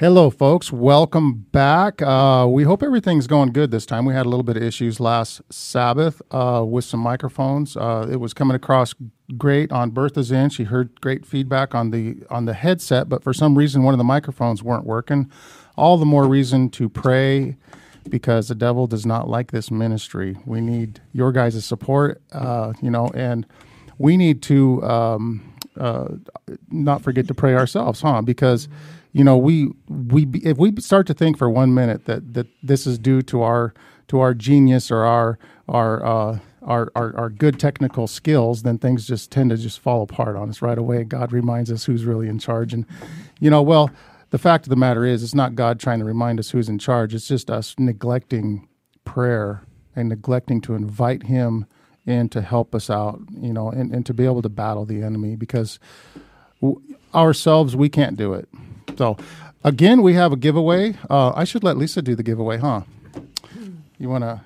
Hello, folks. Welcome back. Uh, we hope everything's going good this time. We had a little bit of issues last Sabbath uh, with some microphones. Uh, it was coming across great on Bertha's end. She heard great feedback on the on the headset, but for some reason, one of the microphones weren't working. All the more reason to pray because the devil does not like this ministry. We need your guys' support, uh, you know, and we need to um, uh, not forget to pray ourselves, huh? Because you know, we we if we start to think for one minute that that this is due to our to our genius or our our uh, our, our, our good technical skills, then things just tend to just fall apart on us right away. God reminds us who's really in charge, and you know, well, the fact of the matter is, it's not God trying to remind us who's in charge. It's just us neglecting prayer and neglecting to invite Him in to help us out, you know, and, and to be able to battle the enemy because w- ourselves we can't do it. So, again, we have a giveaway. Uh, I should let Lisa do the giveaway, huh? You wanna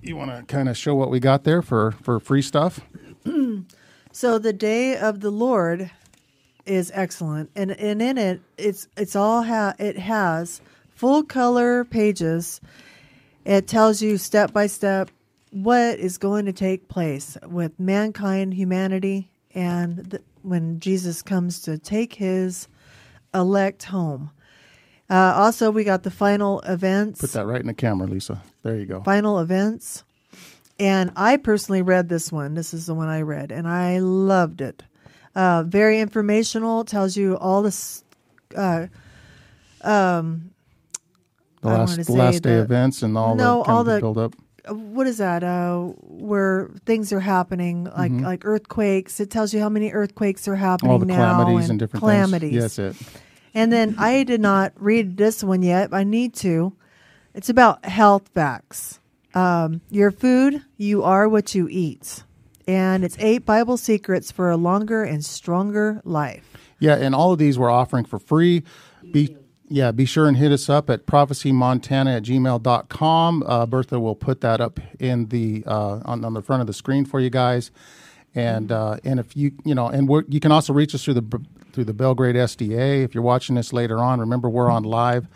you wanna kind of show what we got there for for free stuff? So the day of the Lord is excellent, and and in it, it's it's all ha- it has full color pages. It tells you step by step what is going to take place with mankind, humanity, and the, when Jesus comes to take his elect home. Uh, also, we got the final events. Put that right in the camera, Lisa. There you go. Final events. And I personally read this one. This is the one I read, and I loved it. Uh, very informational. Tells you all this. Uh, um, The last the last day the- events and all No, the all the the- build up. What is that? Uh, where things are happening, like Mhm. like earthquakes. It tells you how many earthquakes are happening All the now calamities and, different calamities. things. Yes, it. And then I did not read this one yet. I need to. It's about health facts. Um, your food, you are what you eat. And it's eight Bible secrets for a longer and stronger life. Yeah, and all of these we're offering for free. Be yeah, be sure and hit us up at prophecymontana at gmail.com. Uh, Bertha will put that up in the uh, on, on the front of the screen for you guys. And uh, and if you you know and you can also reach us through the through the Belgrade SDA. If you're watching this later on, remember we're on live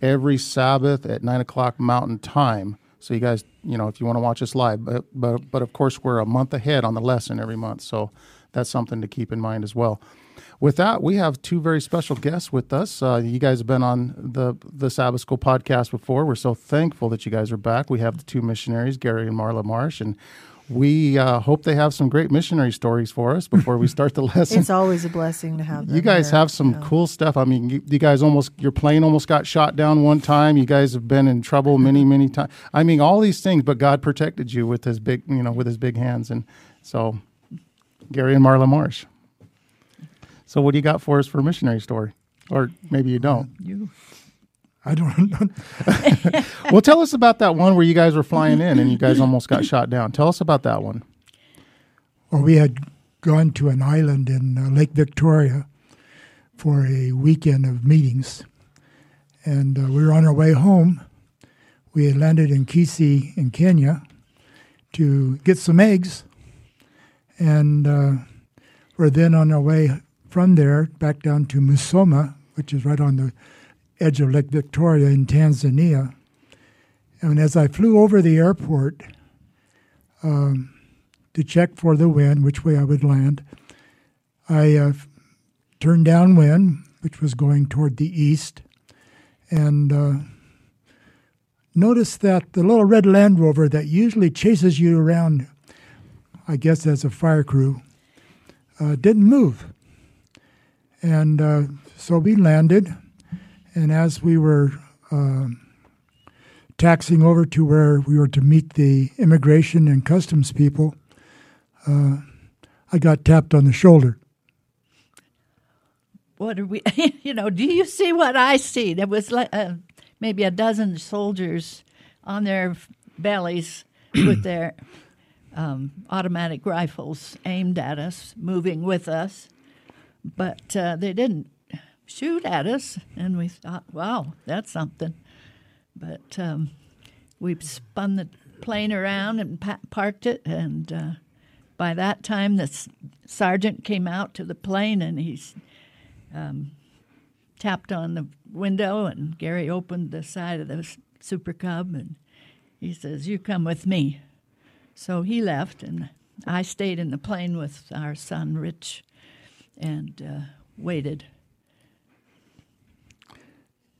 every Sabbath at nine o'clock Mountain Time. So you guys, you know, if you want to watch us live, but but but of course we're a month ahead on the lesson every month. So that's something to keep in mind as well. With that, we have two very special guests with us. Uh, you guys have been on the the Sabbath School podcast before. We're so thankful that you guys are back. We have the two missionaries, Gary and Marla Marsh, and we uh, hope they have some great missionary stories for us before we start the lesson. It's always a blessing to have them. You guys here. have some cool stuff. I mean, you, you guys almost your plane almost got shot down one time. You guys have been in trouble many, many times. I mean, all these things, but God protected you with His big, you know, with His big hands. And so, Gary and Marla Marsh. So, what do you got for us for a missionary story? Or maybe you don't. You I don't know. well, tell us about that one where you guys were flying in and you guys almost got shot down. Tell us about that one. Well, we had gone to an island in uh, Lake Victoria for a weekend of meetings, and uh, we were on our way home. We had landed in Kisii in Kenya to get some eggs, and uh, we're then on our way from there back down to Musoma, which is right on the edge of Lake Victoria in Tanzania. And as I flew over the airport, um, to check for the wind, which way I would land. I uh, turned downwind, which was going toward the east, and uh, noticed that the little red Land Rover that usually chases you around, I guess as a fire crew, uh, didn't move. And uh, so we landed, and as we were um taxiing over to where we were to meet the immigration and customs people, uh, I got tapped on the shoulder. what are we? You know, do you see what I see? There was like uh, maybe a dozen soldiers on their bellies with their um, automatic rifles aimed at us, moving with us, but uh, they didn't shoot at us, and we thought, "Wow, that's something." But um, we spun the plane around and pa- parked it, and uh, by that time, the s- sergeant came out to the plane, and he um, tapped on the window, and Gary opened the side of the Super Cub, and he says, "You come with me." So he left, and I stayed in the plane with our son Rich, and uh, waited.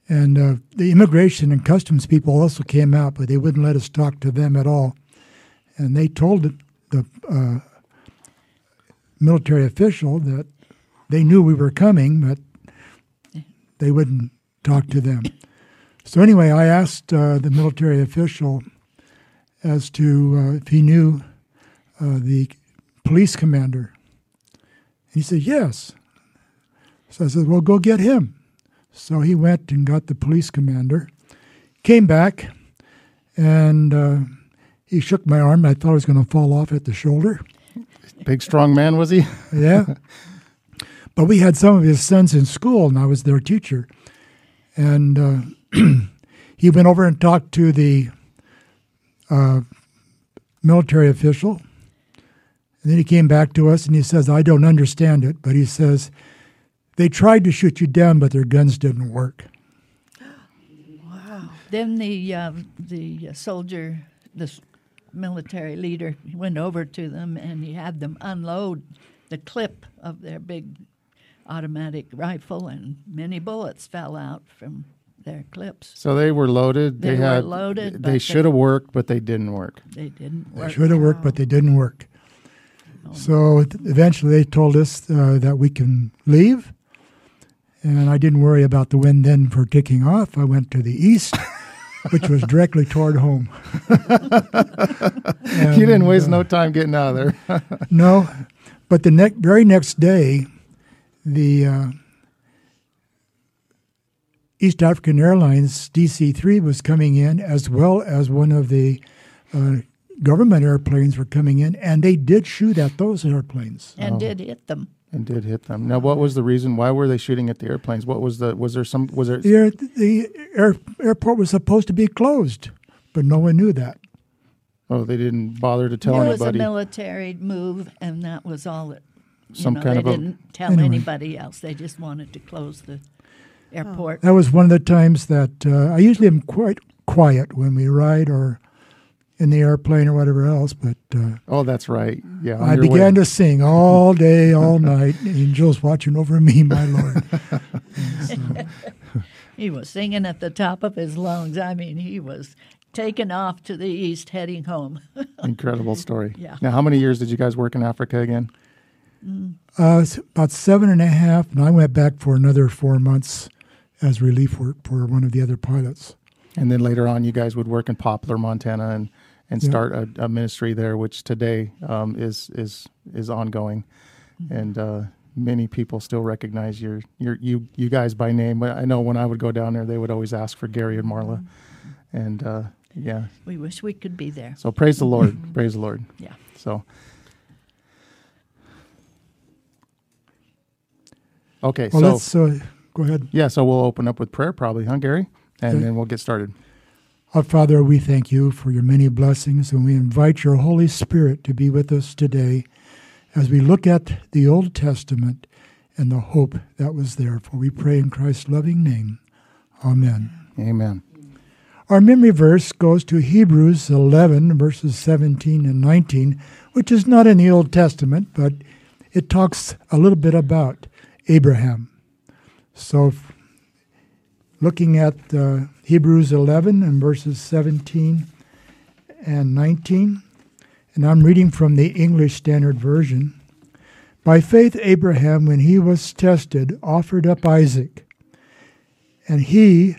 And uh, the immigration and customs people also came out, but they wouldn't let us talk to them at all. And they told the, uh, military official that they knew we were coming, but they wouldn't talk to them. So anyway, I asked uh, the military official as to uh, if he knew uh, the police commander. He said yes. So I said, "Well, go get him." So he went and got the police commander, came back, and uh, he shook my arm. I thought I was going to fall off at the shoulder. Big strong man was he? Yeah. but we had some of his sons in school, and I was their teacher. And uh, he went over and talked to the uh, military official. And then he came back to us and he says, I don't understand it, but he says, they tried to shoot you down, but their guns didn't work. Wow. Then the uh, the soldier, the military leader, went over to them and he had them unload the clip of their big automatic rifle, and many bullets fell out from their clips. So they were loaded. They They, were had loaded, They they- should have worked, but they didn't work. They didn't They should have worked, but they didn't work. So eventually they told us uh, that we can leave. And I didn't worry about the wind then for taking off. I went to the east, which was directly toward home. you didn't waste uh, no time getting out of there. No, but the ne- very next day, the uh, East African Airlines DC 3 was coming in, as well as one of the uh, government airplanes were coming in, and they did shoot at those airplanes. and Oh. did hit them. and did hit them. Now, what was the reason? Why were they shooting at the airplanes? What was the? Was there some? Was there? The, air, the air, airport was supposed to be closed, but no one knew that. Oh, they didn't bother to tell anybody. it was a military move, and that was all. It, you Some know, kind they of a- didn't tell Anyway. anybody else. They just wanted to close the airport. That was one of the times that uh, I usually am quite quiet when we ride or in the airplane or whatever else, but uh, oh, that's right. Yeah, I began way. to sing all day, all night. Angels watching over me, my Lord. He was singing at the top of his lungs. I mean, he was taken off to the east, heading home. Incredible story. Yeah. Now, how many years did you guys work in Africa again? Uh, about seven and a half, and I went back for another four months as relief work for one of the other pilots. And then later on, you guys would work in Poplar, Montana, and and Yeah. start a, a ministry there, which today um, is is is ongoing, Mm-hmm. and uh, many people still recognize your your you you guys by name. But I know when I would go down there, they would always ask for Gary and Marla, Mm-hmm. and uh, yeah. We wish we could be there. So praise the Lord, praise the Lord. Yeah. So. Okay, Well, so let's uh, go ahead. yeah, so we'll open up with prayer, probably, huh, Gary? And Okay. then we'll get started. Our Father, we thank you for your many blessings, and we invite your Holy Spirit to be with us today as we look at the Old Testament and the hope that was there. For we pray in Christ's loving name. Amen. Amen. Our memory verse goes to Hebrews 11, verses 17 and 19, which is not in the Old Testament, but it talks a little bit about Abraham. So, looking at uh, Hebrews 11 and verses 17 and 19, and I'm reading from the English Standard Version. By faith, Abraham, when he was tested, offered up Isaac. And he,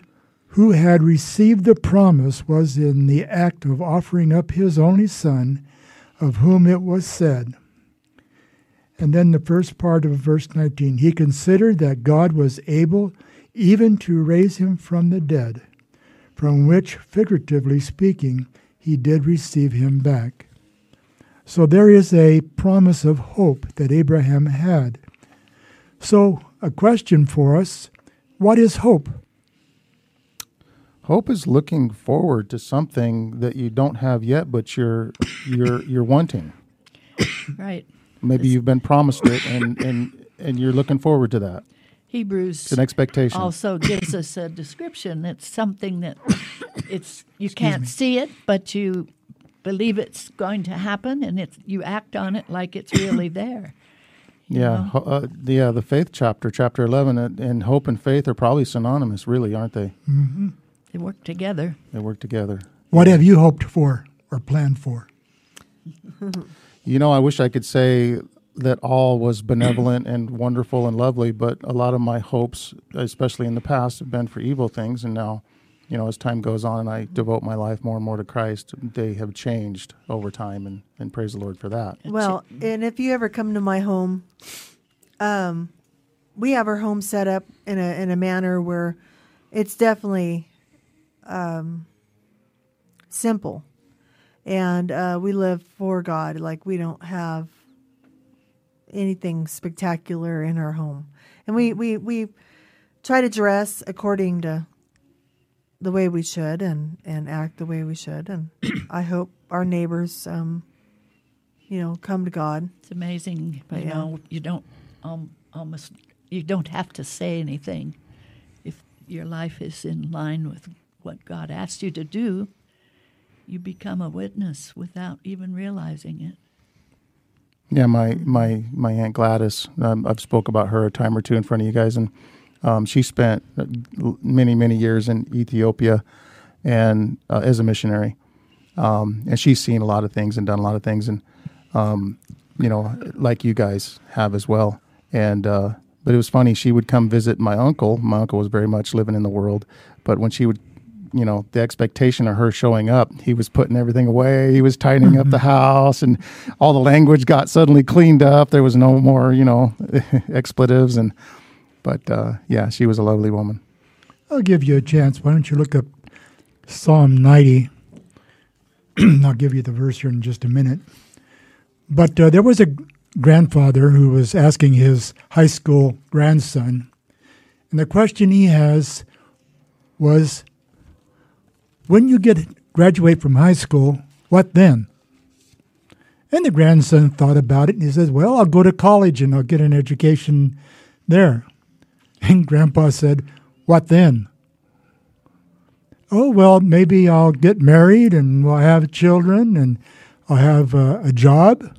who had received the promise, was in the act of offering up his only son, of whom it was said. And then the first part of verse 19 he considered that God was able even to raise him from the dead, from which, figuratively speaking, he did receive him back. So there is a promise of hope that Abraham had. So, a question for us what is hope? Hope is looking forward to something that you don't have yet, but you're you're you're wanting. Right. Maybe you've been promised it, and and and you're looking forward to that. Hebrews It's an expectation. also gives us a description. It's something that it's you can't see it, but you believe it's going to happen, and it's you act on it like it's really there. yeah, ho- uh, the uh, the faith chapter, chapter eleven, and, and hope and faith are probably synonymous, really, aren't they? They work together. They work together. What have you hoped for or planned for? You know, I wish I could say that all was benevolent and wonderful and lovely, but a lot of my hopes, especially in the past, have been for evil things. And now, you know, as time goes on and I devote my life more and more to Christ, they have changed over time, and, and praise the Lord for that. Well, and if you ever come to my home, um, we have our home set up in a in a manner where it's definitely um, simple, and uh, we live for God. Like we don't have anything spectacular in our home, and we we we try to dress according to the way we should and and act the way we should, and I hope our neighbors. Um, you know, come to God. It's amazing. But you yeah. know, you don't um, almost you don't have to say anything if your life is in line with what God asked you to do. You become a witness without even realizing it. Yeah, my my my aunt Gladys. Um, I've spoke about her a time or two in front of you guys, and um, she spent uh, many many years in Ethiopia, and uh, as a missionary, um, and she's seen a lot of things and done a lot of things, and um, you know, like you guys have as well. And uh, but it was funny. She would come visit my uncle. My uncle was very much living in the world, but when she would you know the expectation of her showing up he was putting everything away he was tidying up the house and all the language got suddenly cleaned up there was no more you know expletives and but uh, yeah she was a lovely woman I'll give you a chance. Why don't you look up Psalm 90? I'll give you the verse here in just a minute. But uh, there was a grandfather who was asking his high school grandson, and the question he has was, "When you get graduate from high school, what then?" And the grandson thought about it, and he says, "Well, I'll go to college and I'll get an education there." And Grandpa said, "What then?" Oh, well, maybe I'll get married and we'll have children and I'll have uh, a job.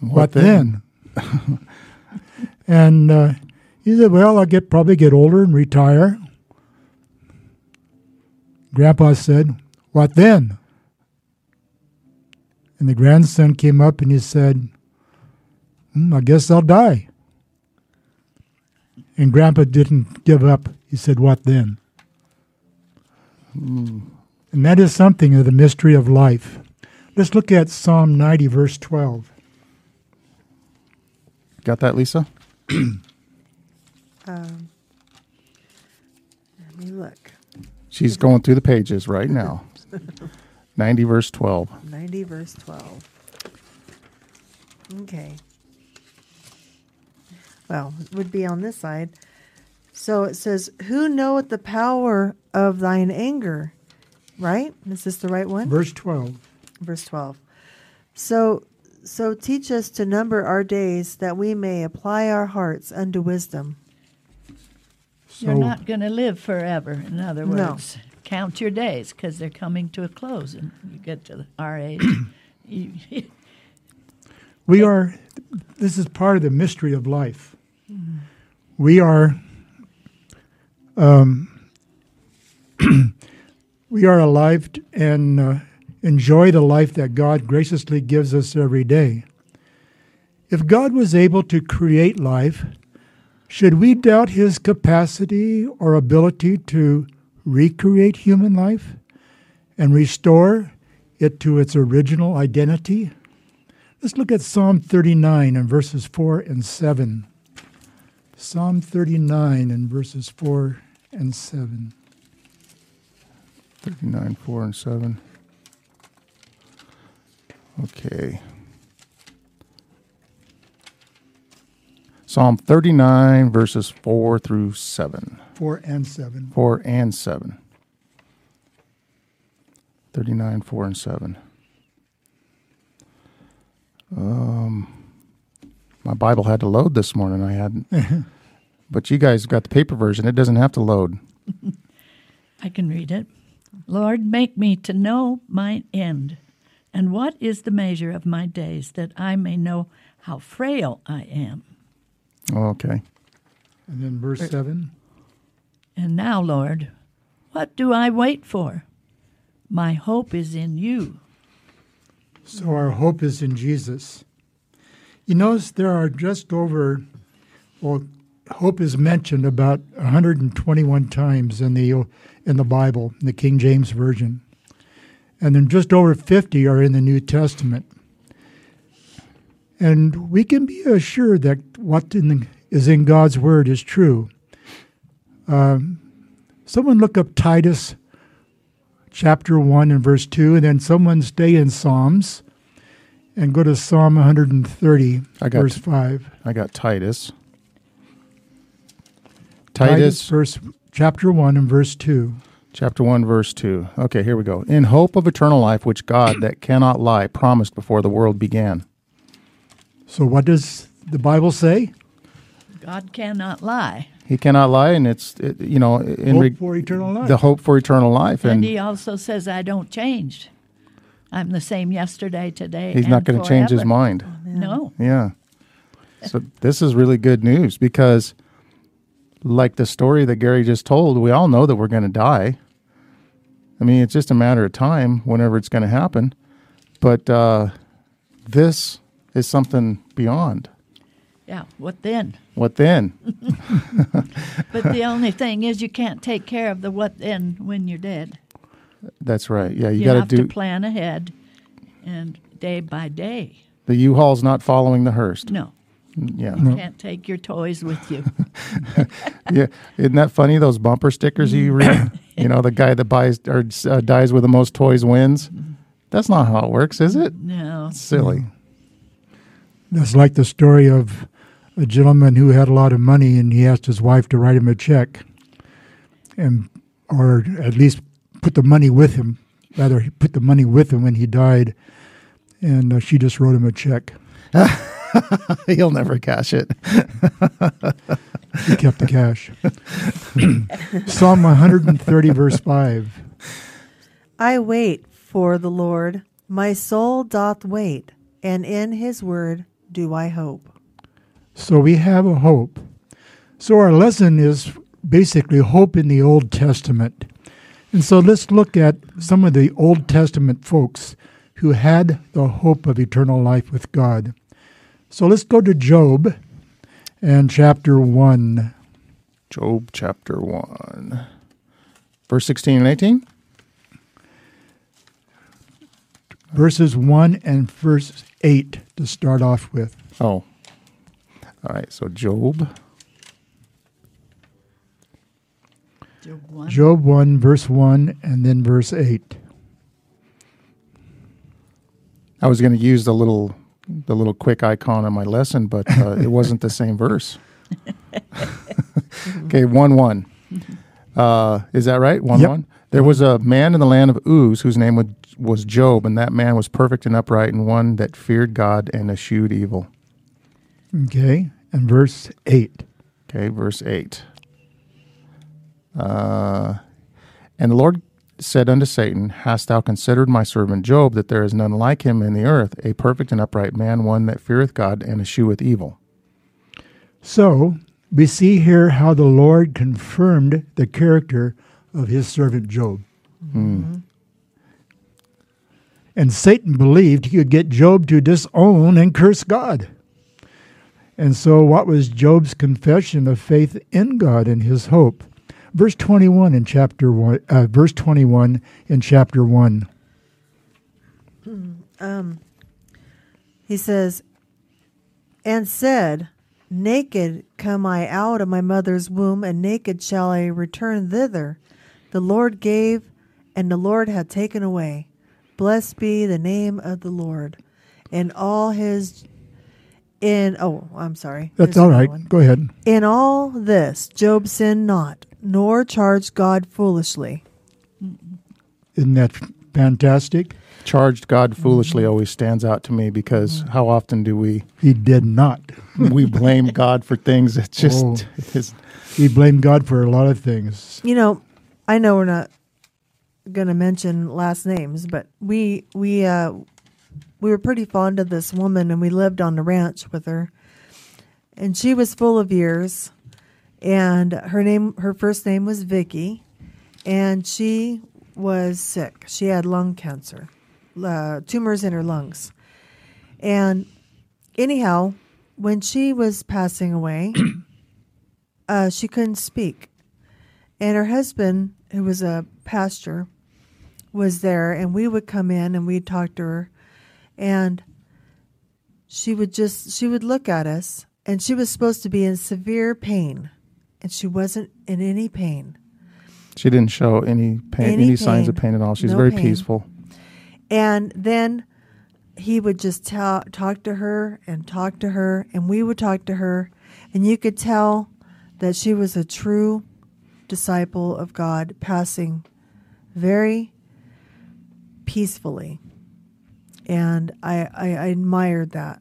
What, then? and uh, he said, Well, I'll get probably get older and retire. Grandpa said, What then? And the grandson came up and he said, "Hmm, I guess I'll die. And Grandpa didn't give up. He said, What then? And that is something of the mystery of life. Let's look at Psalm 90, verse 12. got that lisa Um, let me look. She's going through the pages right now 90 verse 12 90 verse 12. Okay. Well, it would be on this side. So it says, Who knoweth the power of thine anger? Right? Is this the right one? Verse 12. Verse 12. So so teach us to number our days that we may apply our hearts unto wisdom. You're not going to live forever. In other No. words, count your days because they're coming to a close, and you get to our age. you, We are, this is part of the mystery of life. We are, um, we are alive and uh, enjoy the life that God graciously gives us every day. If God was able to create life, should we doubt his capacity or ability to recreate human life and restore it to its original identity? Let's look at Psalm 39 and verses 4 and 7. Psalm 39 and verses 4 and 7. 39 4 and 7 okay psalm 39 verses 4 through 7 4 and 7. 4 and 7 39 4 and 7 um my bible had to load this morning i hadn't. but you guys got the paper version. It doesn't have to load. I can read it. Lord, make me to know my end, and what is the measure of my days, that I may know how frail I am. Okay. And then verse 7. And now, Lord, what do I wait for? My hope is in you. So our hope is in Jesus. You notice there are just over, well, hope is mentioned about 121 times in the in the Bible, in the King James version, and then just over 50 are in the New Testament. And we can be assured that what in the, is in God's Word is true. Um, someone look up Titus chapter 1 and verse 2, and then someone stay in Psalms and go to Psalm 130, I got verse 5. I got Titus. Titus, Titus, verse, chapter 1 and verse 2. chapter 1, verse 2. Okay, here we go. In hope of eternal life, which God, that cannot lie, promised before the world began. So, what does the Bible say? God cannot lie. He cannot lie, and it's, it, you know, in Hope reg- for eternal life. the hope for eternal life. And And he also says, I don't change. I'm the same yesterday, today. he's and not going to change his forever." mind. No. Yeah. So this is really good news because, like the story that Gary just told, we all know that we're going to die. I mean, it's just a matter of time whenever it's going to happen. But uh, this is something beyond. Yeah. What then? What then? But the only thing is, you can't take care of the what then when you're dead. That's right. Yeah, you, You, got have to do to plan ahead, and day by day. the U-Haul's not following the hearse. No, Yeah, you can't take your toys with you. yeah. Isn't that funny? Those bumper stickers you read. you know, the guy that buys or uh, dies with the most toys wins. That's not how it works, is it? No. Silly. That's like the story of a gentleman who had a lot of money and he asked his wife to write him a check, and or at least put the money with him. Rather, he put the money with him when he died, and uh, she just wrote him a check. He'll never cash it. He kept the cash. Psalm 130, verse 5. I wait for the Lord. My soul doth wait, and in his word do I hope. So we have a hope. So our lesson is basically hope in the Old Testament. And so let's look at some of the Old Testament folks who had the hope of eternal life with God. So let's go to Job and chapter 1. Job chapter 1, verse 16 and 18. Verses 1 and verse 8 to start off with. Oh. All right, so Job. Job 1. Job 1, verse 1, and then verse 8. I was going to use the little the little quick icon on my lesson, but uh, it wasn't the same verse. okay, 1 1. Uh, is that right? 1 Yep. 1? There was a man in the land of Uz whose name was, Job, and that man was perfect and upright, and one that feared God and eschewed evil. Okay, and verse 8. Okay, verse 8. Uh, and the Lord said unto Satan, Hast thou considered my servant Job, that there is none like him in the earth, a perfect and upright man, one that feareth God and escheweth evil? So we see here how the Lord confirmed the character of his servant Job. Hmm. And Satan believed he could get Job to disown and curse God. And so, what was Job's confession of faith in God and his hope? Verse 21 in chapter 1, uh, verse 21 in chapter 1. Hmm, um, he says, And said, Naked come I out of my mother's womb, and naked shall I return thither. The Lord gave, and the Lord hath taken away. Blessed be the name of the Lord. In all his in oh, I'm sorry. That's There's all one. Go ahead. In all this Job sinned not, nor charged God foolishly. Isn't that fantastic? Charged God mm-hmm. foolishly always stands out to me because mm-hmm. how often do we He did not. we blame God for things that oh. just Oh. is He blamed God for a lot of things. You know, I know we're not going to mention last names, but we we uh, we were pretty fond of this woman, and we lived on the ranch with her, and she was full of years, and her name her first name was Vicky, and she was sick. She had lung cancer, uh, tumors in her lungs, and anyhow, when she was passing away, uh, she couldn't speak. And her husband, who was a pastor, was there, and we would come in and we'd talk to her. And she would just, she would look at us, and she was supposed to be in severe pain, and she wasn't in any pain. she didn't show any pain Any any, signs of pain. pain at all. She's No very pain. peaceful. And then he would just ta- talk to her and talk to her, and we would talk to her, and you could tell that she was a true disciple of God, passing very peacefully. And I, I, I admired that.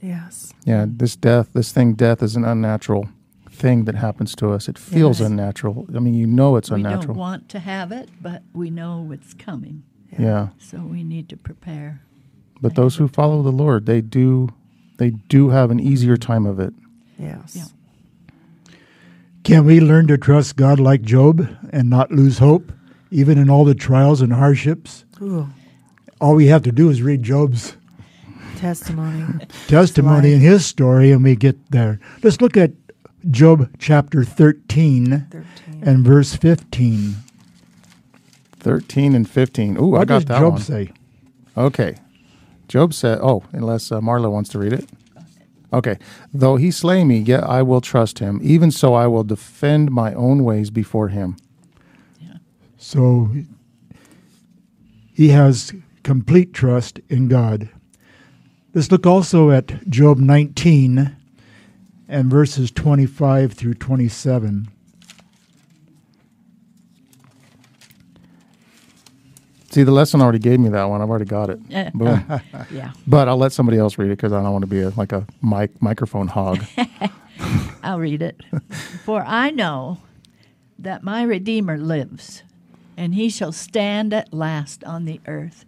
Yes. Yeah, this death, this thing, death is an unnatural thing that happens to us. It feels Yes. unnatural. I mean, you know it's unnatural. we don't want to have it, but we know it's coming. yeah, So we need to prepare. but those who follow the Lord, they do, they do have an easier time of it. Yes. Yeah. Can we learn to trust God like Job and not lose hope, even in all the trials and hardships? Ooh, All we have to do is read Job's testimony. testimony in his story, and we get there. Let's look at Job chapter 13 13. and verse 15. Thirteen and fifteen. Ooh, I what got does that Job one. say? Okay. Job said, oh, unless uh, Marla wants to read it. Okay. Though he slay me, yet I will trust him. Even so, I will defend my own ways before him. So he has complete trust in God. Let's look also at Job 19 and verses 25 through 27. See, the lesson already gave me that one. I've already got it. Yeah. Boom. Yeah. but I'll let somebody else read it because I don't want to be a, like a mic microphone hog. I'll read it. For I know that my Redeemer lives, and he shall stand at last on the earth.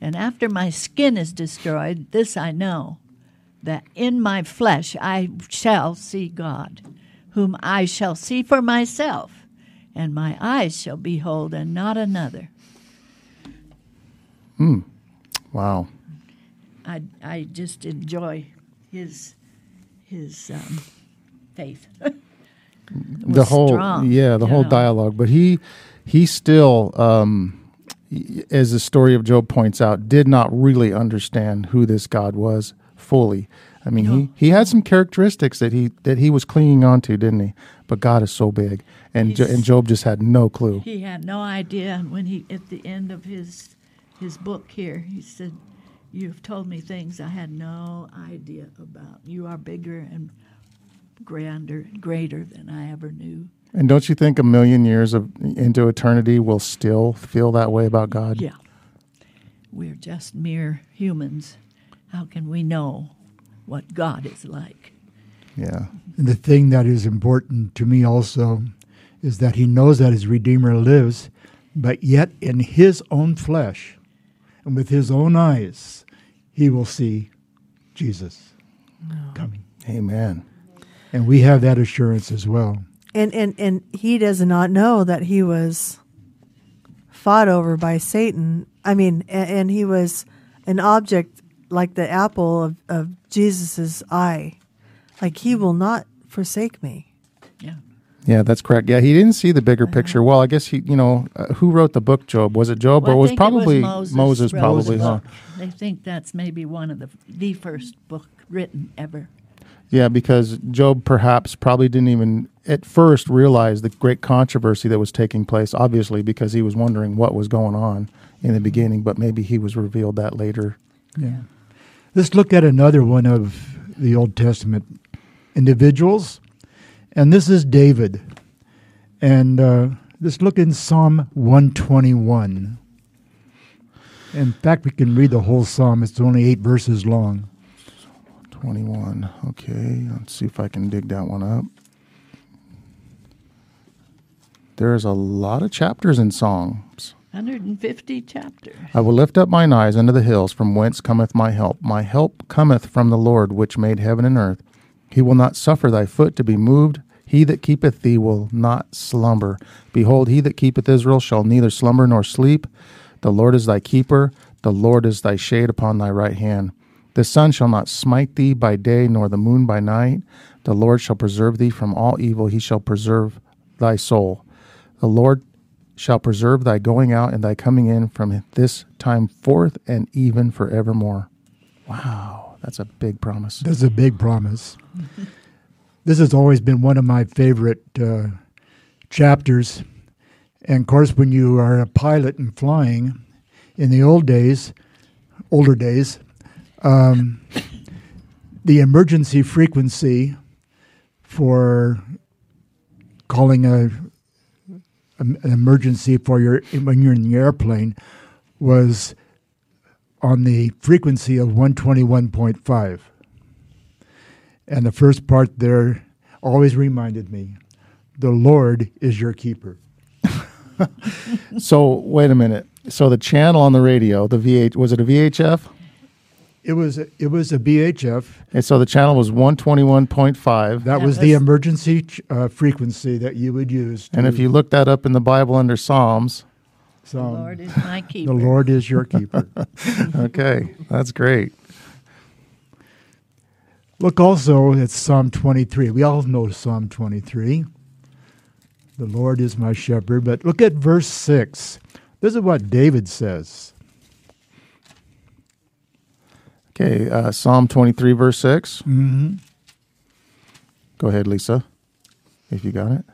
And after my skin is destroyed, this I know, that in my flesh I shall see God, whom I shall see for myself, and my eyes shall behold, and not another. Wow. I, I just enjoy his his um, faith. the whole strong, yeah the whole know. dialogue but he he still um as the story of job points out did not really understand who this god was fully i mean he he had some characteristics that he that he was clinging on to didn't he but god is so big and jo- and job just had no clue He had no idea. And when he, at the end of his his book here, he said, "You've told me things I had no idea about. You are bigger and grander, greater than I ever knew." and don't you think a million years of into eternity will still feel that way about god Yeah, we're just mere humans. How can we know what God is like? yeah And the thing that is important to me also is that he knows that his Redeemer lives, but yet in his own flesh and with his own eyes, he will see Jesus coming. amen And we have that assurance as well. And and and he does not know that he was fought over by Satan. I mean, and, and he was an object like the apple of, of Jesus's eye. Like he will not forsake me. Yeah. Yeah that's correct yeah he didn't see the bigger picture well i guess he you know uh, who wrote the book job was it job Well, or I was probably it was Moses, moses probably huh book. They think that's maybe one of the the first book written ever. Yeah, because Job perhaps probably didn't even at first realize the great controversy that was taking place, obviously, because he was wondering what was going on in the beginning, but maybe he was revealed that later. Yeah. Let's look at another one of the Old Testament individuals. And this is David. And uh, let's look in Psalm 121. In fact, we can read the whole psalm. It's only eight verses long. 21. Okay, let's see if I can dig that one up. There's a lot of chapters in Psalms. 150 chapters. I will lift up mine eyes unto the hills, from whence cometh my help. My help cometh from the Lord, which made heaven and earth. He will not suffer thy foot to be moved. He that keepeth thee will not slumber. Behold, he that keepeth Israel shall neither slumber nor sleep. The Lord is thy keeper. The Lord is thy shade upon thy right hand. The sun shall not smite thee by day, nor the moon by night. The Lord shall preserve thee from all evil. He shall preserve thy soul. The Lord shall preserve thy going out and thy coming in from this time forth and even forevermore. Wow, that's a big promise. That's a big promise. this has always been one of my favorite uh, chapters. And of course, when you are a pilot and flying, in the old days, older days, um, the emergency frequency for calling a an emergency for your when you're in the airplane was on the frequency of 121.5. And the first part there always reminded me the Lord is your keeper. so, wait a minute. So, the channel on the radio, the VH, was it a VHF? It was it was a VHF. And so the channel was 121.5. That was the emergency uh, frequency that you would use. And if you look that up in the Bible under Psalms, the Lord is my keeper. The Lord is your keeper. okay, that's great. Look also at Psalm 23. We all know Psalm 23. The Lord is my shepherd. But look at verse 6. This is what David says. Okay, uh, Psalm 23, verse 6. Mm-hmm. Go ahead, Lisa, if you got it.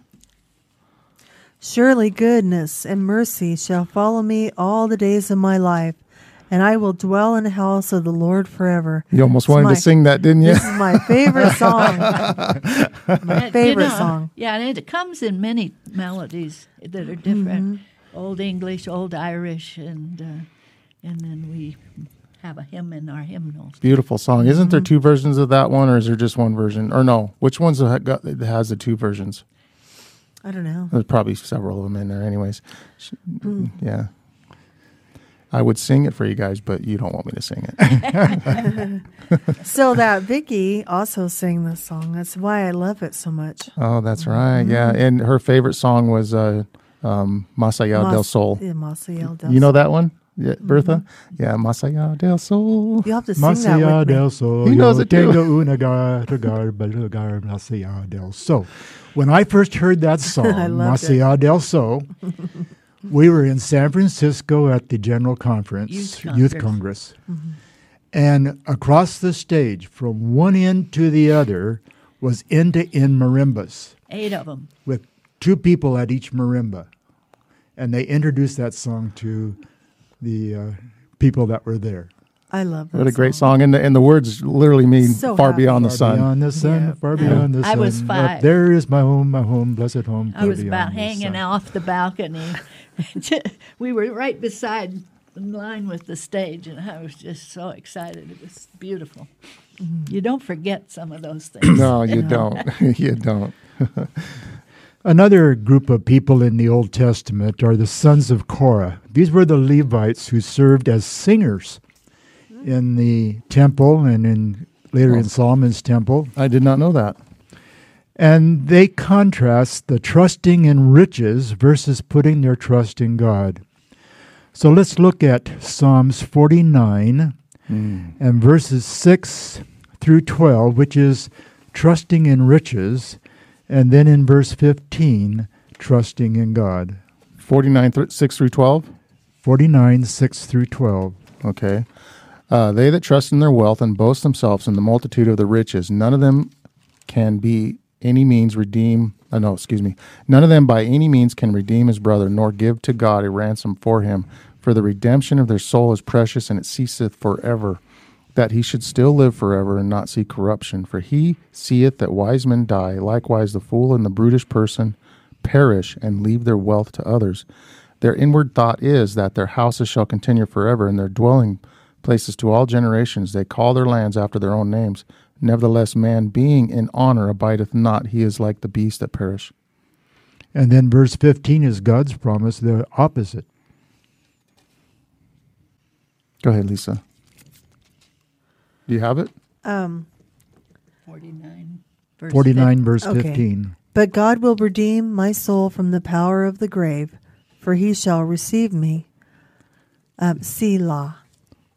Surely goodness and mercy shall follow me all the days of my life, and I will dwell in the house of the Lord forever. You almost wanted my, to sing that, didn't you? This is my favorite song. my favorite you know, song. Yeah, and it comes in many melodies that are different. Mm-hmm. Old English, Old Irish, and uh, and then we have a hymn in our hymnals. Beautiful song. Isn't mm-hmm. there two versions of that one, or is there just one version? Or no, which one's got, has the two versions? I don't know. There's probably several of them in there, anyways. Mm. Yeah. I would sing it for you guys, but you don't want me to sing it. so that Vicky also sang this song. That's why I love it so much. Oh, that's right. Mm-hmm. Yeah, and her favorite song was uh, um, Mas Allá Mas, del Sol. Yeah, Mas Allá del You know that one? Yeah, Bertha? Mm-hmm. Yeah, Más allá del sol. You have to sing Más allá del sol. He knows it too. una lugar, lugar, más del sol. When I first heard that song, Masaya allá del sol, we were in San Francisco at the General Conference, Youth Congress. Youth Congress. Mm-hmm. And across the stage, from one end to the other, was end to end marimbas. Eight of them. With two people at each marimba. And they introduced that song to the uh, people that were there. I love that. What a great song, and the and the words literally mean so far happy. beyond the sun. far sun. Beyond the sun, yeah. far beyond the sun. I was five. Up there is my home, my home, blessed home. I was about hanging off the balcony. we were right beside in line with the stage, and I was just so excited. It was beautiful. Mm-hmm. You don't forget some of those things. No, you don't. you don't. Another group of people in the Old Testament are the sons of Korah. These were the Levites who served as singers in the temple and in later oh. in Solomon's temple. I did not know that. And they contrast the trusting in riches versus putting their trust in God. So let's look at Psalms 49 mm. and verses 6 through 12, which is trusting in riches and then in verse 15, trusting in God. 49, th- 6 through 12? 49, 6 through 12. Okay. Uh, they that trust in their wealth and boast themselves in the multitude of the riches, none of them can be any means redeem. Uh, no, excuse me. None of them by any means can redeem his brother, nor give to God a ransom for him. For the redemption of their soul is precious, and it ceaseth forever that he should still live forever and not see corruption. For he seeth that wise men die, likewise the fool and the brutish person perish and leave their wealth to others. Their inward thought is that their houses shall continue forever, and their dwelling places to all generations. They call their lands after their own names. Nevertheless, man being in honor abideth not. He is like the beasts that perish. And then verse 15 is God's promise, the opposite. Go ahead, Lisa. Do you have it? Um, 49, verse 49, verse Okay. 15. but God will redeem my soul from the power of the grave, for he shall receive me. Um, Selah.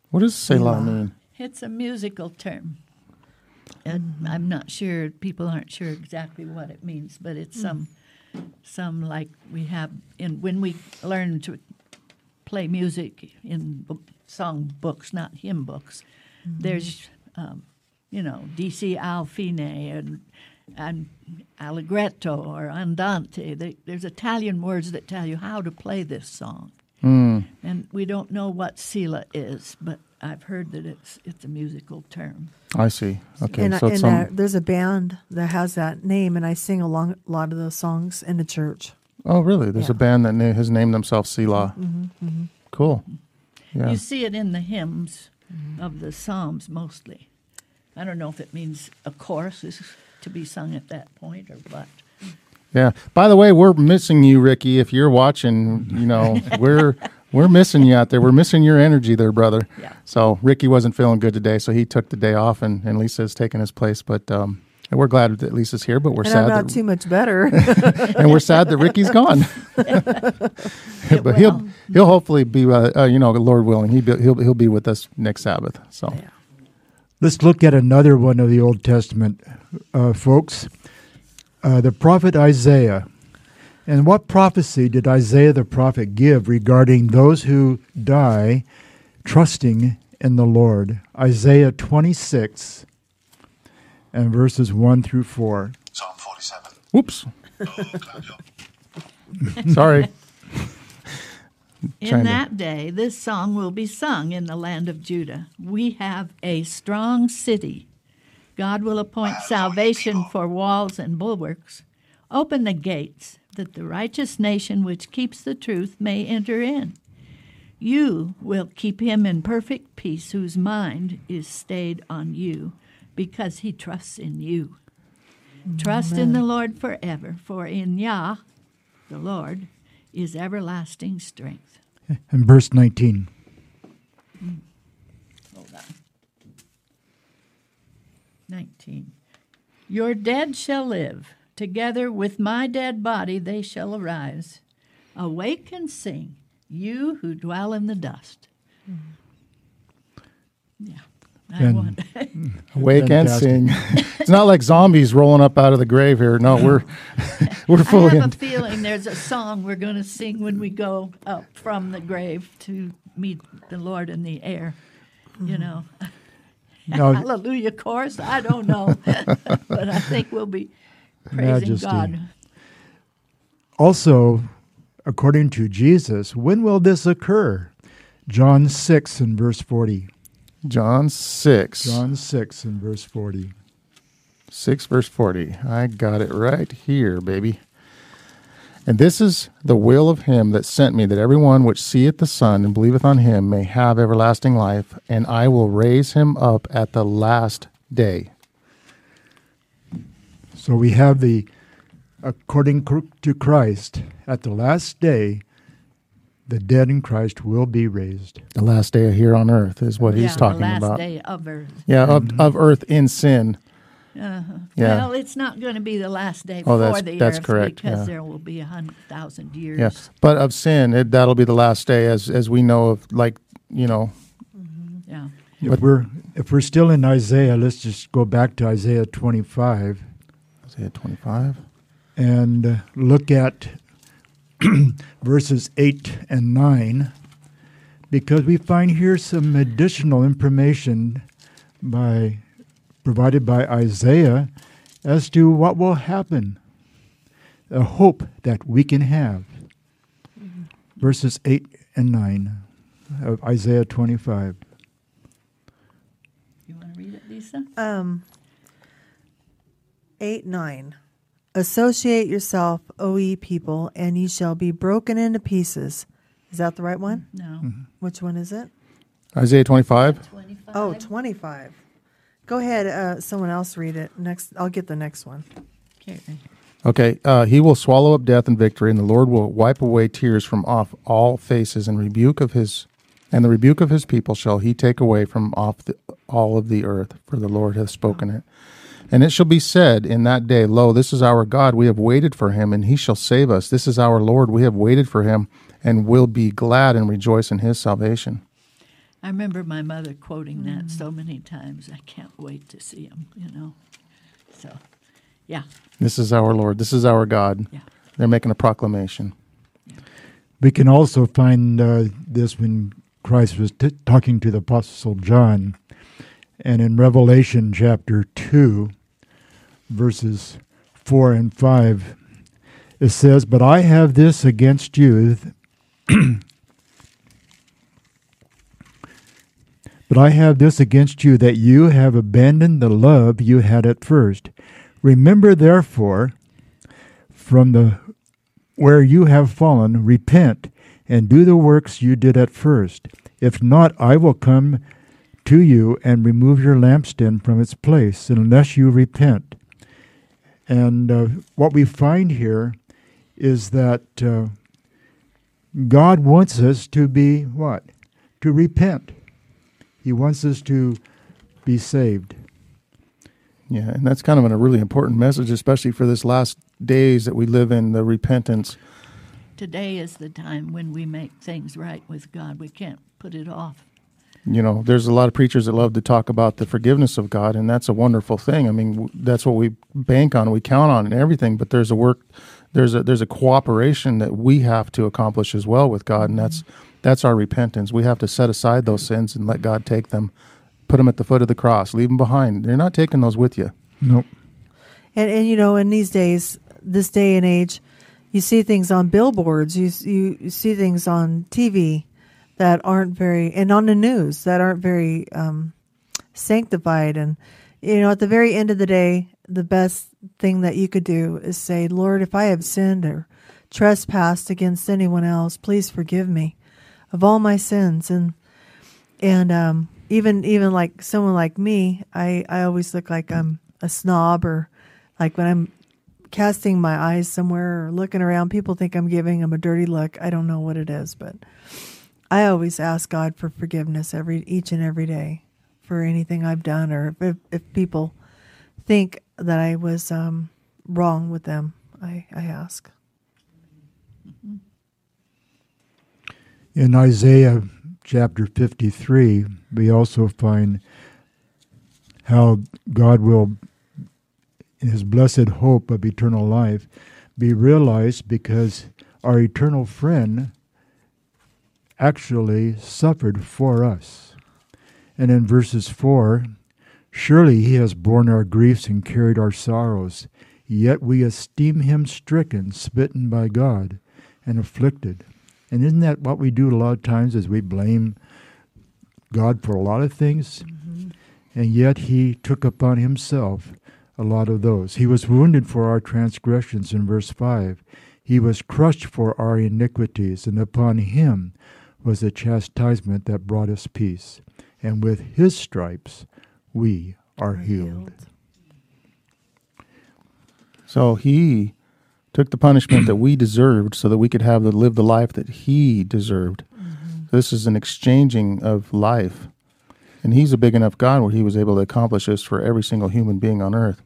What does Selah Selah. mean? It's a musical term. And I'm not sure, people aren't sure exactly what it means, but it's some, some like we have in, when we learn to play music in b- song books, not hymn books, there's, um, you know, DC al fine and, and allegretto or andante. They, there's Italian words that tell you how to play this song. And we don't know what Selah is, but I've heard that it's it's a musical term. I see. Okay, and so and some. uh, there's a band that has that name, and I sing along a lot of those songs in the church. oh, really? There's a band that na- has named themselves Selah. Cool. Yeah. You see it in the hymns of the Psalms mostly. I don't know if it means a chorus is to be sung at that point or what. Yeah. By the way, we're missing you, Ricky. If you're watching, you know, we're we're missing you out there. We're missing your energy there, brother. Yeah. So Ricky wasn't feeling good today, so he took the day off, and, and Lisa Lisa's taken his place. But um, and we're glad that Lisa's here, but we're and sad I'm not that too much better. and we're sad that Ricky's gone. It but he'll he'll hopefully be, uh, uh, you know, Lord willing, he be, he'll he'll be with us next Sabbath. So Let's look at another one of the Old Testament, uh, folks. Uh, the prophet Isaiah. And what prophecy did Isaiah the prophet give regarding those who die trusting in the Lord? Isaiah 26 and verses 1 through 4. Psalm 47. whoops, Oh, Claudio. sorry. In Trying that day, this song will be sung in the land of Judah. We have a strong city. God will appoint salvation for walls and bulwarks. Open the gates, that the righteous nation which keeps the truth may enter in. You will keep him in perfect peace, whose mind is stayed on you, because he trusts in you. Trust in the Lord forever, for in Yah, the Lord, is everlasting strength. And verse 19. Hmm. Hold on. 19. Your dead shall live. Together with my dead body they shall arise. Awake and sing, you who dwell in the dust. Hmm. Yeah. I And- want. Wake and sing. it's not like zombies rolling up out of the grave here. No, we're we're full of. I have in. a feeling there's a song we're going to sing when we go up from the grave to meet the Lord in the air. You know, mm-hmm. Now, Hallelujah chorus. I don't know, but I think we'll be praising Majesty. God. also, according to Jesus, when will this occur? John 6 and verse 40. John six. John 6 and verse 40. 6 verse 40. I got it right here, baby. And this is the will of him that sent me, that everyone which seeth the Son and believeth on him may have everlasting life, and I will raise him up at the last day. So we have the, according to Christ, at the last day, the dead in Christ will be raised. The last day here on earth is what yeah, he's talking about. the last about. day of earth. Yeah, of, of earth in sin. Uh-huh. Yeah. Well, it's not going to be the last day Oh, for that's- the that's earth correct, because yeah. there will be a hundred thousand years. Yeah, but of sin, it, that'll be the last day, as as we know of. Like you know, Yeah. If But- we're if we're still in Isaiah, let's just go back to Isaiah 25 Isaiah twenty five. and uh, look at verses 8 and 9 because we find here some additional information by provided by Isaiah as to what will happen a hope that we can have verses 8 and 9 of Isaiah 25 You want to read it, Lisa? Um, 8 9. Associate yourself, O ye people, and ye shall be broken into pieces. Is that the right one? No. Which one is it? Isaiah 25. 25. Oh, 25. Go ahead. Uh, someone else read it. Next, I'll get the next one. Okay. Okay, uh, he will swallow up death and victory, and the Lord will wipe away tears from off all faces, and rebuke of his, and the rebuke of his people shall he take away from off the, all of the earth. For the Lord hath spoken it. And it shall be said in that day, Lo, this is our God; we have waited for him, and he shall save us. This is our Lord; we have waited for him, and will be glad and rejoice in his salvation. I remember my mother quoting that so many times. I can't wait to see him, you know. So, yeah, This is our Lord; this is our God. yeah. They're making a proclamation. We can also find uh, this when Christ was t- talking to the Apostle John. And in Revelation chapter 2, verses 4 and 5, it says, But I have this against you. But I have this against you that you have abandoned the love you had at first. Remember, therefore, from the where you have fallen, repent and do the works you did at first. If not, I will come to you and remove your lampstand from its place, unless you repent. And uh, what we find here is that uh, God wants us to be what? To repent. He wants us to be saved. Yeah, and that's kind of a really important message, especially for this last days that we live in, the repentance. Today is the time when we make things right with God. We can't put it off. You know, there's a lot of preachers that love to talk about the forgiveness of God, and that's a wonderful thing. I mean, that's what we bank on, we count on, and everything. But there's a work, there's a there's a cooperation that we have to accomplish as well with God, and that's that's our repentance. We have to set aside those sins and let God take them, put them at the foot of the cross, leave them behind. They're not taking those with you. Nope. And and you know, in these days, this day and age, you see things on billboards, you you, you see things on TV that aren't very, and on the news that aren't very um, sanctified. And you know, at the very end of the day, the best thing that you could do is say, Lord, if I have sinned or trespassed against anyone else, please forgive me of all my sins. And and um, even even like someone like me, I I always look like I'm a snob or like when I'm casting my eyes somewhere or looking around, people think I'm giving them a dirty look. I don't know what it is, but I always ask God for forgiveness every each and every day for anything I've done or if, if people think that I was um, wrong with them. I, I ask. In Isaiah chapter 53, we also find how God will, in his blessed hope of eternal life, be realized because our eternal friend actually suffered for us. And in verses 4, surely he has borne our griefs and carried our sorrows, yet we esteem him stricken, smitten by God, and afflicted. And isn't that what we do a lot of times is we blame God for a lot of things? Mm-hmm. And yet he took upon himself a lot of those. He was wounded for our transgressions in verse 5. He was crushed for our iniquities, and upon him was the chastisement that brought us peace. And with his stripes we are healed. So he took the punishment that we deserved so that we could have the live the life that he deserved. Mm-hmm. This is an exchanging of life. And he's a big enough God where he was able to accomplish this for every single human being on earth.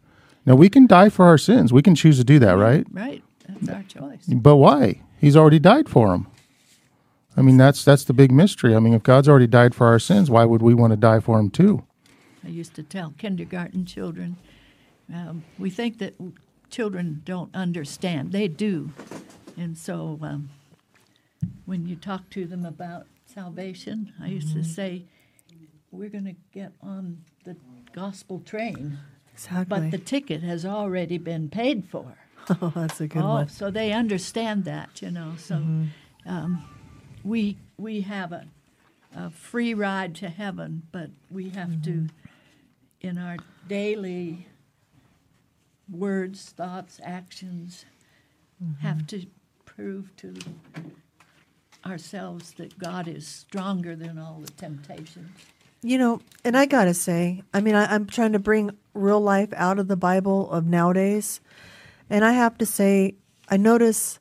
Now we can die for our sins. We can choose to do that, right? Right. That's our choice. But why? He's already died for them. I mean, that's that's the big mystery. I mean, if God's already died for our sins, why would we want to die for him too? I used to tell kindergarten children, um, we think that children don't understand. They do. And so um, when you talk to them about salvation, I used to say, we're going to get on the gospel train, Exactly. but the ticket has already been paid for. oh, that's a good oh, one. so they understand that, you know. So um, we we have a, a free ride to heaven, but we have to, in our daily words, thoughts, actions, have to prove to ourselves that God is stronger than all the temptations. You know, and I gotta say, I mean, I, I'm trying to bring real life out of the Bible of nowadays, and I have to say, I notice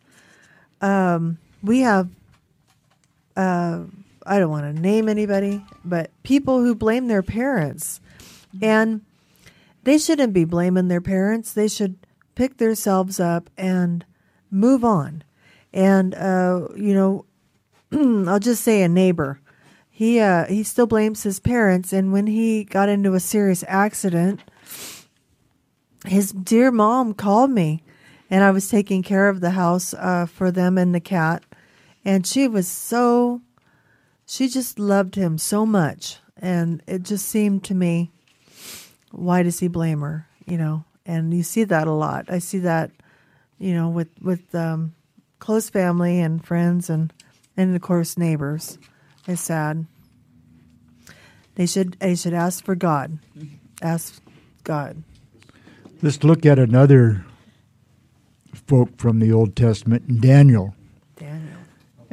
um, we have. Uh, I don't want to name anybody, but people who blame their parents, and they shouldn't be blaming their parents. They should pick themselves up and move on. And uh, you know, I'll just say a neighbor. He uh, he still blames his parents, and when he got into a serious accident, his dear mom called me, and I was taking care of the house uh, for them and the cat, and she was so, she just loved him so much, and it just seemed to me, why does he blame her? You know, and you see that a lot. I see that, you know, with with um, close family and friends and and of course neighbors. It's sad. They should they should ask for God. Ask God. Let's look at another folk from the Old Testament, Daniel. Daniel.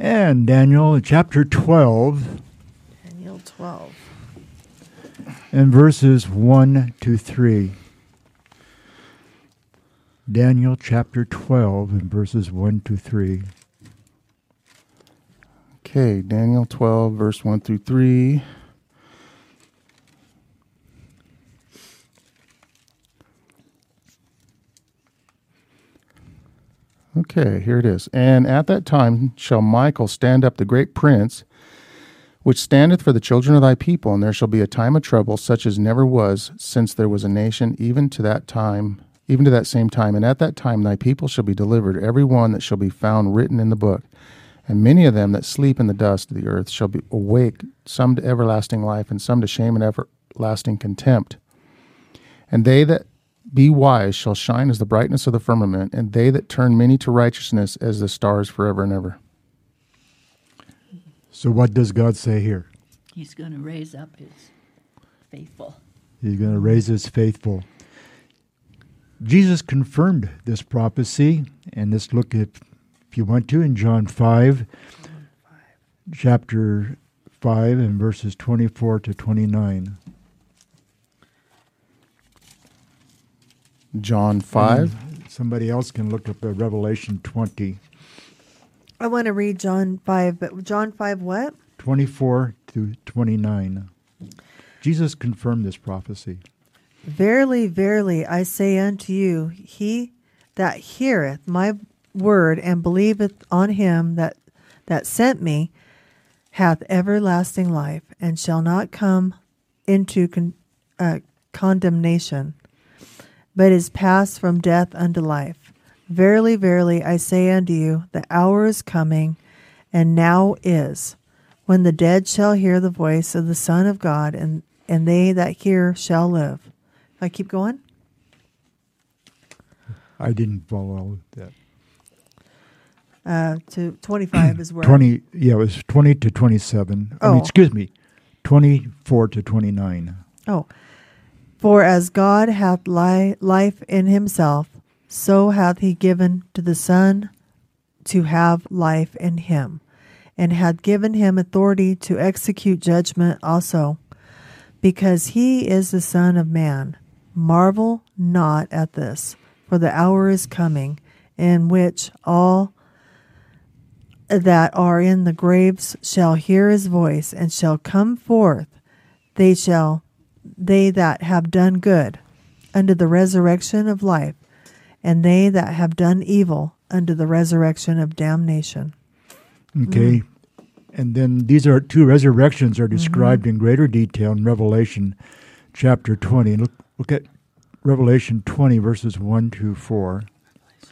And Daniel, chapter 12, Daniel twelve. and verses 1 to 3. Daniel chapter 12 and verses 1 to 3. Okay, Daniel 12, verse 1 through 3. Okay, here it is. And at that time shall Michael stand up, the great prince, which standeth for the children of thy people, and there shall be a time of trouble such as never was since there was a nation, even to that time, even to that same time. And at that time thy people shall be delivered, every one that shall be found written in the book. And many of them that sleep in the dust of the earth shall be awake, some to everlasting life, and some to shame and everlasting contempt. And they that be wise shall shine as the brightness of the firmament, and they that turn many to righteousness as the stars forever and ever. So, what does God say here? He's going to raise up his faithful. He's going to raise his faithful. Jesus confirmed this prophecy, and let's look at, if you want to, in John 5, chapter 5, and verses 24 to 29. John 5. Somebody else can look up Revelation 20, I want to read John five, but John five what? 24 to 29. Jesus confirmed this prophecy. Verily, verily, I say unto you, he that heareth my word and believeth on him that that sent me hath everlasting life, and shall not come into con- uh, condemnation, but is passed from death unto life. Verily, verily, I say unto you, the hour is coming, and now is, when the dead shall hear the voice of the Son of God, and, and they that hear shall live. If I keep going? I didn't follow that. Uh, to 25 is where. 20, yeah, it was 20 to 27. I mean, Oh. excuse me, 24 to 29. Oh. For as God hath li- life in himself, so hath he given to the Son to have life in him, and hath given him authority to execute judgment also, because he is the Son of Man. Marvel not at this, for the hour is coming in which all that are in the graves shall hear his voice and shall come forth they shall they that have done good unto the resurrection of life and they that have done evil unto the resurrection of damnation Okay. Mm. And then these are two resurrections are described mm-hmm. in greater detail in Revelation chapter 20. Look, look at Revelation 20, verses 1 to 4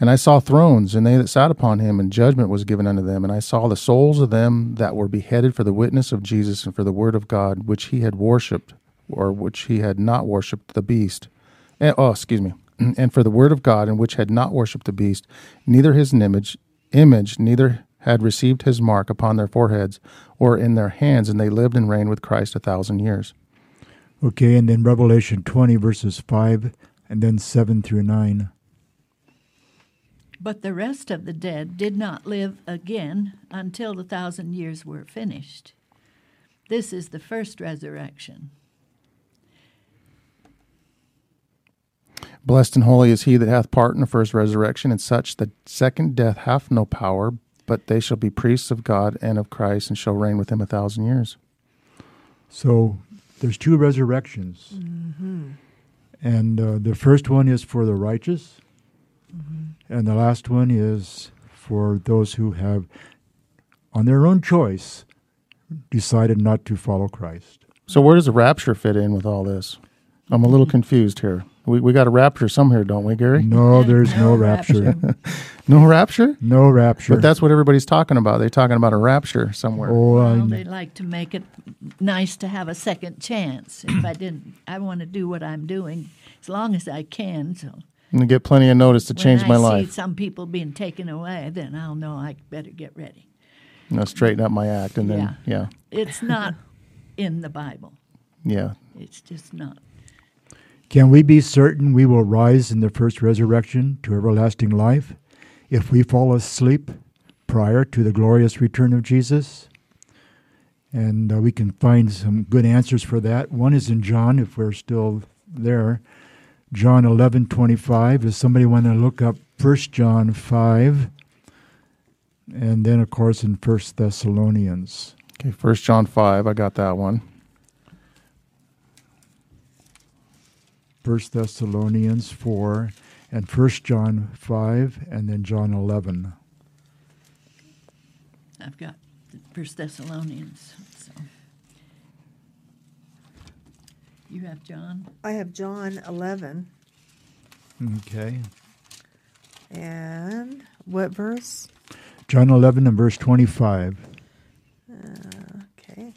And I saw thrones, and they that sat upon him, and judgment was given unto them. And I saw the souls of them that were beheaded for the witness of Jesus and for the word of God, which he had worshipped or which he had not worshipped the beast. And, oh, excuse me. And for the word of God, and which had not worshipped the beast, neither his image, image, neither had received his mark upon their foreheads or in their hands, and they lived and reigned with Christ a thousand years. Okay, and then Revelation 20, verses 5, and then 7 through 9. But the rest of the dead did not live again until the thousand years were finished. This is the first resurrection. Blessed and holy is he that hath part in the first resurrection, and such the second death hath no power, but they shall be priests of God and of Christ, and shall reign with him a thousand years. So there's two resurrections. And uh, the first one is for the righteous, and the last one is for those who have, on their own choice, decided not to follow Christ. So where does the rapture fit in with all this? I'm a little mm-hmm. confused here. We we got a rapture somewhere, don't we, Gary? No, there's no, No rapture. No rapture? no rapture. But that's what everybody's talking about. They're talking about a rapture somewhere. oh, Well, they like to make it nice to have a second chance. If I didn't, I want to do what I'm doing as long as I can. So And get plenty of notice to change when my I life. see some people being taken away, then I'll know I better get ready. You know, straighten up my act, and then Yeah. yeah, It's not in the Bible. yeah. It's just not. Can we be certain we will rise in the first resurrection to everlasting life if we fall asleep prior to the glorious return of Jesus? And uh, we can find some good answers for that. One is in John, if we're still there. John 11 25. Does somebody want to look up 1 John 5? And then, of course, in 1 Thessalonians. Okay, First John five. I got that one. 1 Thessalonians 4 and 1 John 5 and then John 11. I've got First Thessalonians. So you have John. I have John 11. Okay. And what verse? John 11 and verse 25. Okay.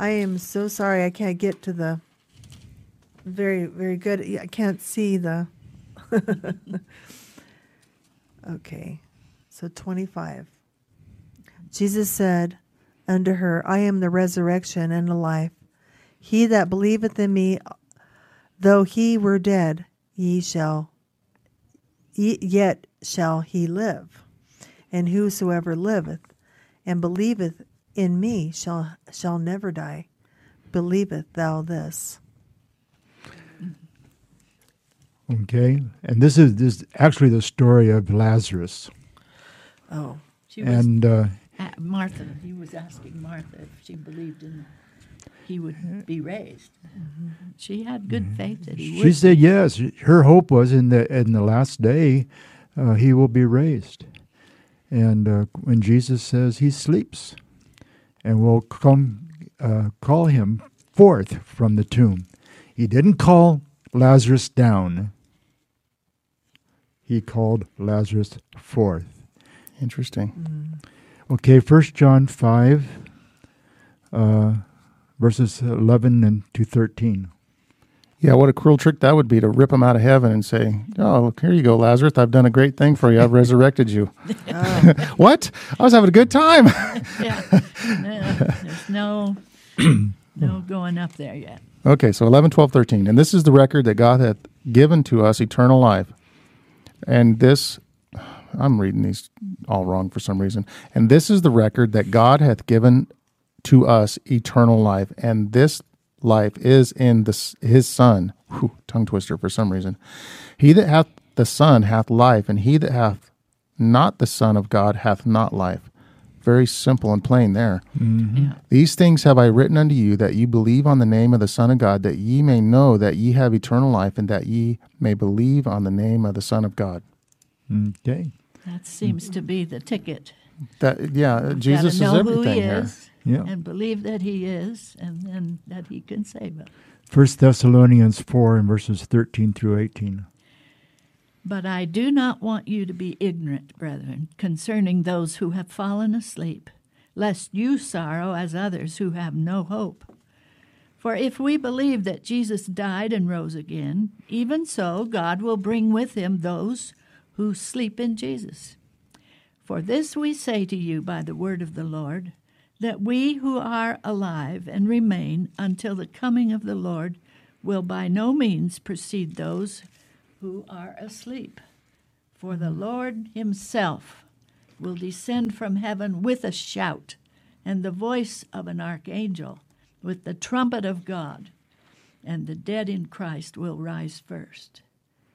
I am so sorry I can't get to the very, very good. I can't see the. okay. So 25. Jesus said unto her, I am the resurrection and the life. He that believeth in me, though he were dead, ye shall, ye, yet shall he live. And whosoever liveth and believeth in me shall shall never die. Believeth thou this? Okay. And this is this is actually the story of Lazarus. Oh, She was And uh, uh, Martha. He was asking Martha if she believed in he would be raised. She had good faith that he she would. She said yes. Her hope was in the in the last day uh, he will be raised. And uh, when Jesus says he sleeps and will come uh, call him forth from the tomb. He didn't call Lazarus down. He called Lazarus forth. Interesting. Okay, First John 5, uh, verses 11 and to 13. Yeah, what a cruel trick that would be to rip him out of heaven and say, "Oh, look, here you go, Lazarus. I've done a great thing for you. I've resurrected you." what? I was having a good time. yeah. No, there's no no going up there yet. Okay, so 11, 12, 13. And this is the record that God hath given to us eternal life. And this, I'm reading these all wrong for some reason. And this is the record that God hath given to us eternal life. And this life is in the, his Son. Whew, tongue twister for some reason. He that hath the Son hath life, and he that hath not the Son of God hath not life. Very simple and plain there. Mm-hmm. Yeah. These things have I written unto you that ye believe on the name of the Son of God, that ye may know that ye have eternal life, and that ye may believe on the name of the Son of God. Okay. That seems to be the ticket. That yeah, Jesus is Gotta who everything he here. Yeah. and believe that he is, and then that he can save us. First Thessalonians 4 and verses 13 through 18. But I do not want you to be ignorant, brethren, concerning those who have fallen asleep, lest you sorrow as others who have no hope. For if we believe that Jesus died and rose again, even so God will bring with him those who sleep in Jesus. For this we say to you by the word of the Lord, that we who are alive and remain until the coming of the Lord will by no means precede those who are asleep. For the Lord himself will descend from heaven with a shout and the voice of an archangel, with the trumpet of God, and the dead in Christ will rise first.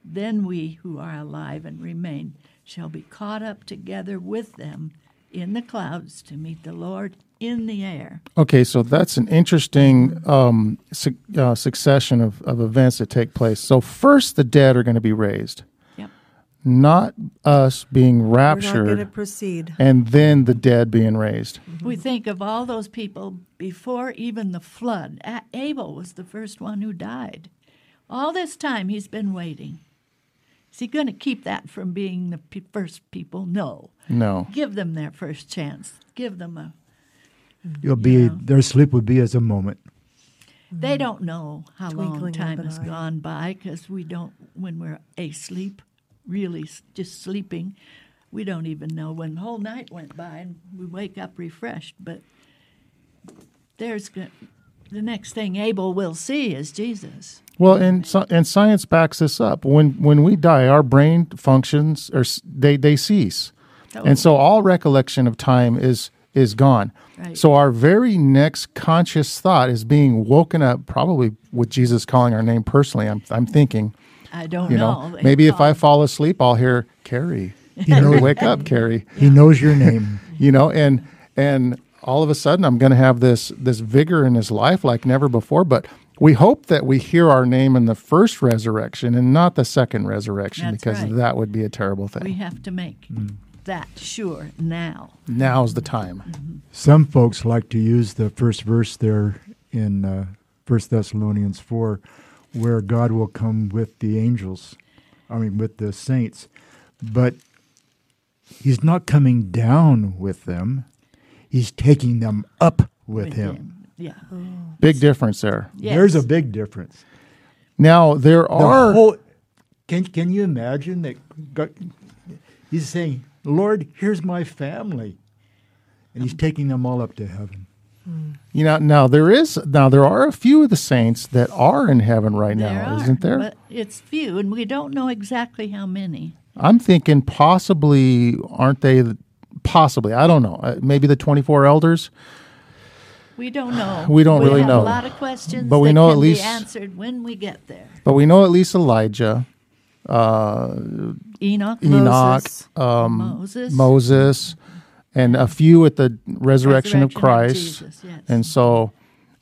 Then we who are alive and remain shall be caught up together with them in the clouds to meet the Lord in the air. Okay, so that's an interesting um, su- uh, succession of, of events that take place. So first, the dead are going to be raised, Yep. not us being raptured, We're not going to raptured, proceed. and then the dead being raised. We think of all those people before even the flood. A- Abel was the first one who died. All this time he's been waiting. Is he going to keep that from being the pe- first people? No. No. Give them their first chance. Give them a. Mm-hmm. You'll be Yeah. their sleep would be as a moment. They don't know how long Twinkling of time has eye. gone by because we don't, when we're asleep, really just sleeping, we don't even know when the whole night went by and we wake up refreshed. But there's the next thing Abel will see is Jesus. Well, and and science backs this up. When when we die, our brain functions or they they cease, Oh. and so all recollection of time is is gone. Right. So our very next conscious thought is being woken up, probably with Jesus calling our name personally. I'm I'm thinking, I don't you know. know, maybe if I fall asleep, I'll hear Carrie. knows- wake up, Carrie. He knows your name. You know, and and all of a sudden, I'm going to have this this vigor in his life like never before. But we hope that we hear our name in the first resurrection and not the second resurrection, That's because right. that would be a terrible thing. we have to make Mm. That sure now. Now's the time. Some folks like to use the first verse there in uh, 1 Thessalonians 4, where God will come with the angels, I mean, with the saints. But He's not coming down with them, He's taking them up with, him. Yeah. Big difference there. Yes. There's a big difference. Now there The are whole, can, can you imagine that God, He's saying, Lord, here's my family. And He's taking them all up to heaven. you know now there is now there are a few of the saints that are in heaven right There now, are, isn't there? But it's few, and we don't know exactly how many. I'm thinking possibly aren't they possibly I don't know uh, maybe the 24 elders We don't know. We don't really have know. A lot of questions, But we that know can at least- be answered when we get there. but we know at least Elijah Enoch, Enoch, Moses. um, Moses, Moses, and a few at the resurrection, of Resurrection of Christ. Jesus, yes. And so,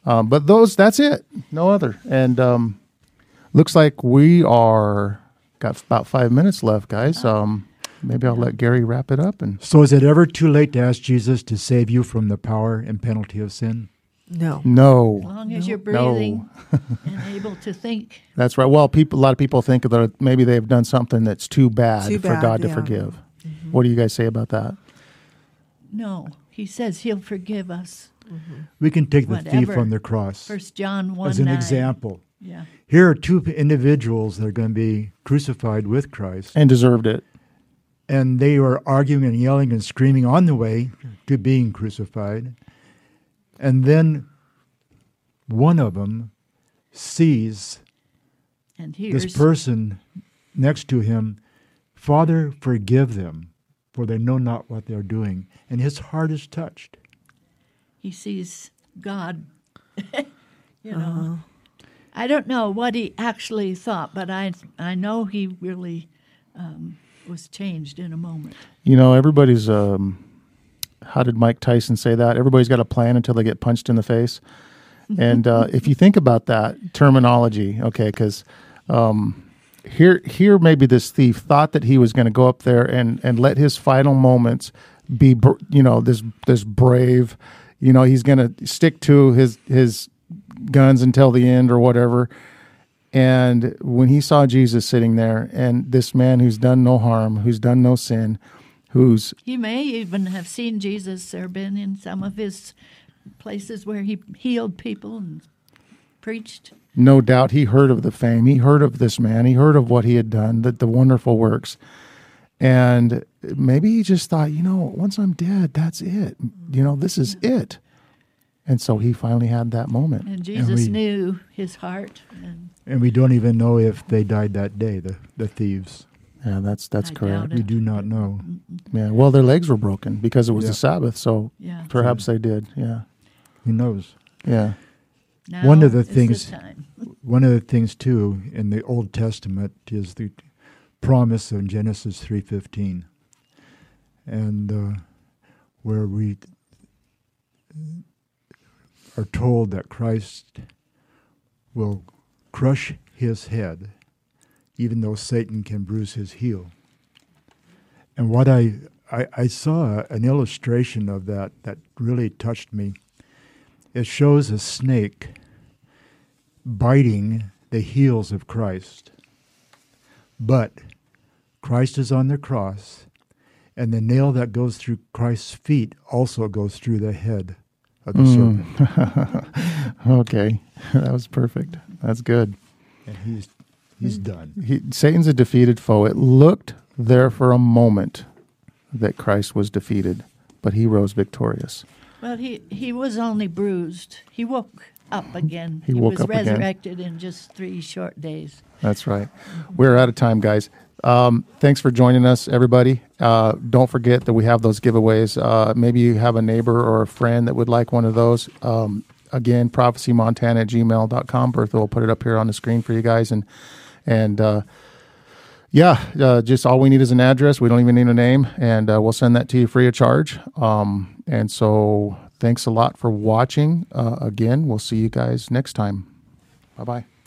um, but those, that's it. No other. And um, looks like we are got about five minutes left, guys. Um, maybe I'll let Gary wrap it up. And So is it ever too late to ask Jesus to save you from the power and penalty of sin? No. No. As long as you're No. breathing and able to think. that's right. Well, people, a lot of people think that maybe they've done something that's too bad Too for bad, God to yeah. forgive. Mm-hmm. What do you guys say about that? No, he says he'll forgive us. Mm-hmm. We can take the thief Whatever. on the cross First John one as an nine. example. Yeah, Here are two individuals that are going to be crucified with Christ, And deserved it. and they were arguing and yelling and screaming on the way to being crucified. And then one of them sees and this person next to him, Father, forgive them, for they know not what they're doing. And his heart is touched. he sees God. you know, I don't know what he actually thought, but I I know he really um, was changed in a moment. You know, everybody's. Um, how did Mike Tyson say that? Everybody's got a plan until they get punched in the face. And uh, if you think about that terminology, okay, because um, here, here maybe this thief thought that he was going to go up there and and let his final moments be, br- you know, this this brave, you know, he's going to stick to his his guns until the end or whatever. And when he saw Jesus sitting there, and this man who's done no harm, who's done no sin, who's He may even have seen Jesus or been in some of his places where he healed people and preached. No doubt he heard of the fame. He heard of this man. He heard of what he had done, that the wonderful works. And maybe he just thought, you know, once I'm dead, that's it. You know, this is it. And so he finally had that moment. And Jesus we- knew his heart. And And we don't even know if they died that day, the, the thieves. Yeah, that's that's I correct. We do not know. Yeah. Well, their legs were broken because it was Yeah. the Sabbath, so yeah, perhaps they did. Yeah. Who knows? Yeah. now One of the things- time. One of the things too in the Old Testament is the promise in Genesis three fifteen, and uh, where we are told that Christ will crush his head, even though Satan can bruise his heel. And what I I, I saw an illustration of that that really touched me. It shows a snake biting the heels of Christ. But Christ is on the cross, and the nail that goes through Christ's feet also goes through the head of the hmm. serpent. okay. that was perfect. That's good. And he's he's done. He, Satan's a defeated foe. It looked there for a moment that Christ was defeated, but he rose victorious. Well, he, he was only bruised. He woke up again. He woke was up again. resurrected in just three short days. That's right. We're out of time, guys. Um, thanks for joining us, everybody. Uh, don't forget that we have those giveaways. Uh, maybe you have a neighbor or a friend that would like one of those. Um, again, prophecymontana at gmail.com. Bertha will put it up here on the screen for you guys. And, and, uh, yeah, uh, just all we need is an address. We don't even need a name, and uh, we'll send that to you free of charge. Um, and so, thanks a lot for watching. Uh, again, we'll see you guys next time. Bye bye.